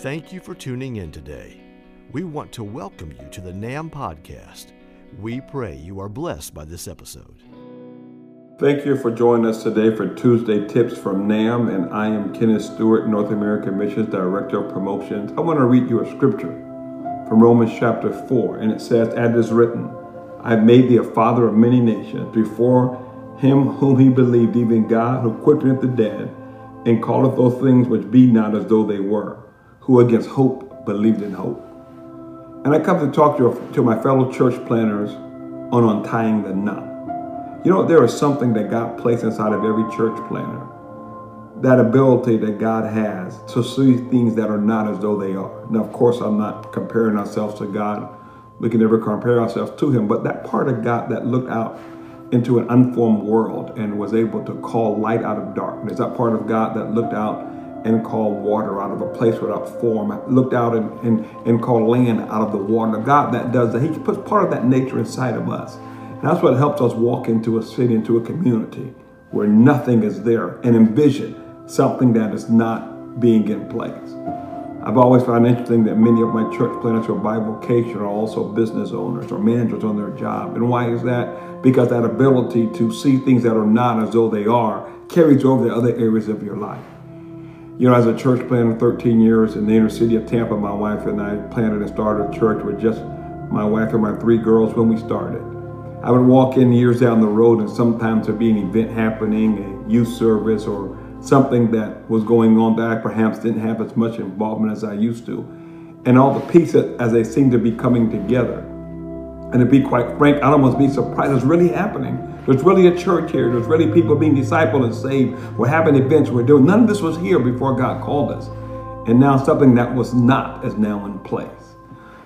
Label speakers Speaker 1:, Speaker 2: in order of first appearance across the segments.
Speaker 1: Thank you for tuning in today. We want to welcome you to the NAM podcast. We pray you are blessed by this episode.
Speaker 2: Thank you for joining us today for Tuesday Tips from NAM, and I am Kenneth Stewart, North American Missions Director of Promotions. I want to read you a scripture from Romans chapter 4, and it says, As it is written, I have made thee a father of many nations, before him whom he believed, even God, who quickeneth the dead, and calleth those things which be not as though they were, who against hope believed in hope. And I come to talk to, to my fellow church planners on untying the knot. You know, there is something that God placed inside of every church planner. That ability that God has to see things that are not as though they are. Now, of course, I'm not comparing ourselves to God. We can never compare ourselves to Him. But that part of God that looked out into an unformed world and was able to call light out of darkness. That part of God that looked out and called water out of a place without form, looked out and, and, and called land out of the water. God that does that, He puts part of that nature inside of us. And that's what helps us walk into a city, into a community where nothing is there and envision something that is not being in place. I've always found interesting that many of my church planners who are bivocation are also business owners or managers on their job. And why is that? Because that ability to see things that are not as though they are carries over to other areas of your life. You know, as a church planter 13 years in the inner city of Tampa, my wife and I planted and started a church with just my wife and my three girls when we started. I would walk in years down the road and sometimes there'd be an event happening, a youth service or something that was going on that I perhaps didn't have as much involvement as I used to. And all the pieces as they seem to be coming together. And to be quite frank, I'd almost be surprised it's really happening. There's really a church here. There's really people being discipled and saved. We're having events. We're doing none of this was here before God called us. And now something that was not is now in place.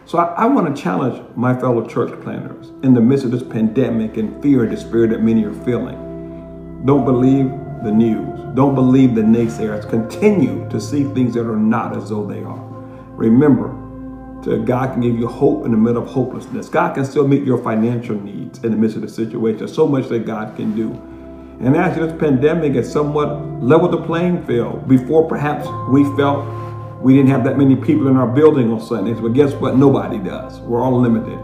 Speaker 2: So I, I want to challenge my fellow church planners in the midst of this pandemic and fear and despair that many are feeling. Don't believe the news. Don't believe the naysayers. Continue to see things that are not as though they are. Remember, that God can give you hope in the middle of hopelessness. God can still meet your financial needs in the midst of the situation. So much that God can do. And actually, this pandemic has somewhat leveled the playing field. Before, perhaps we felt we didn't have that many people in our building on Sundays, but guess what? Nobody does. We're all limited.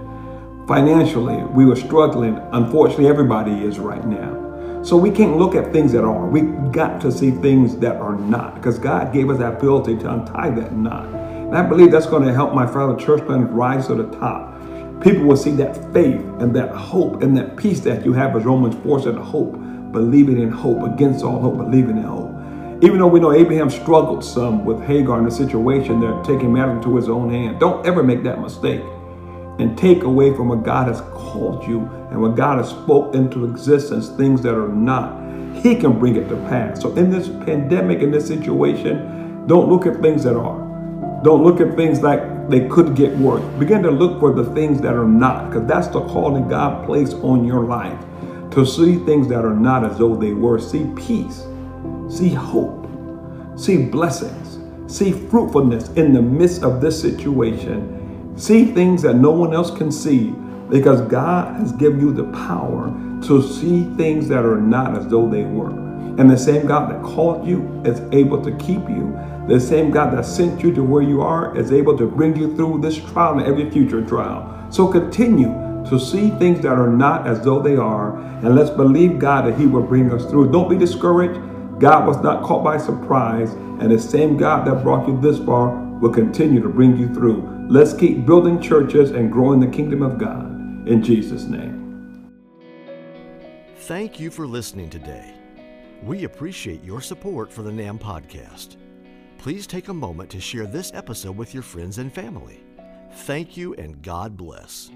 Speaker 2: Financially, we were struggling. Unfortunately, everybody is right now. So we can't look at things that are. We got to see things that are not because God gave us that ability to untie that knot. And I believe that's going to help my fellow church planners rise to the top. People will see that faith and that hope and that peace that you have as Romans 4 said, hope, believing in hope, against all hope, believing in hope. Even though we know Abraham struggled some with Hagar in the situation, they're taking matters into his own hand. Don't ever make that mistake and take away from what God has called you and what God has spoke into existence, things that are not. He can bring it to pass. So in this pandemic, in this situation, don't look at things that are. Don't look at things like they could get worse. Begin to look for the things that are not, because that's the calling God placed on your life. To see things that are not as though they were. See peace, see hope, see blessings, see fruitfulness in the midst of this situation. See things that no one else can see because God has given you the power to see things that are not as though they were. And the same God that called you is able to keep you. The same God that sent you to where you are is able to bring you through this trial and every future trial. So continue to see things that are not as though they are. And let's believe God that He will bring us through. Don't be discouraged. God was not caught by surprise. And the same God that brought you this far will continue to bring you through. Let's keep building churches and growing the kingdom of God. In Jesus' name.
Speaker 1: Thank you for listening today. We appreciate your support for the NAM podcast. Please take a moment to share this episode with your friends and family. Thank you and God bless.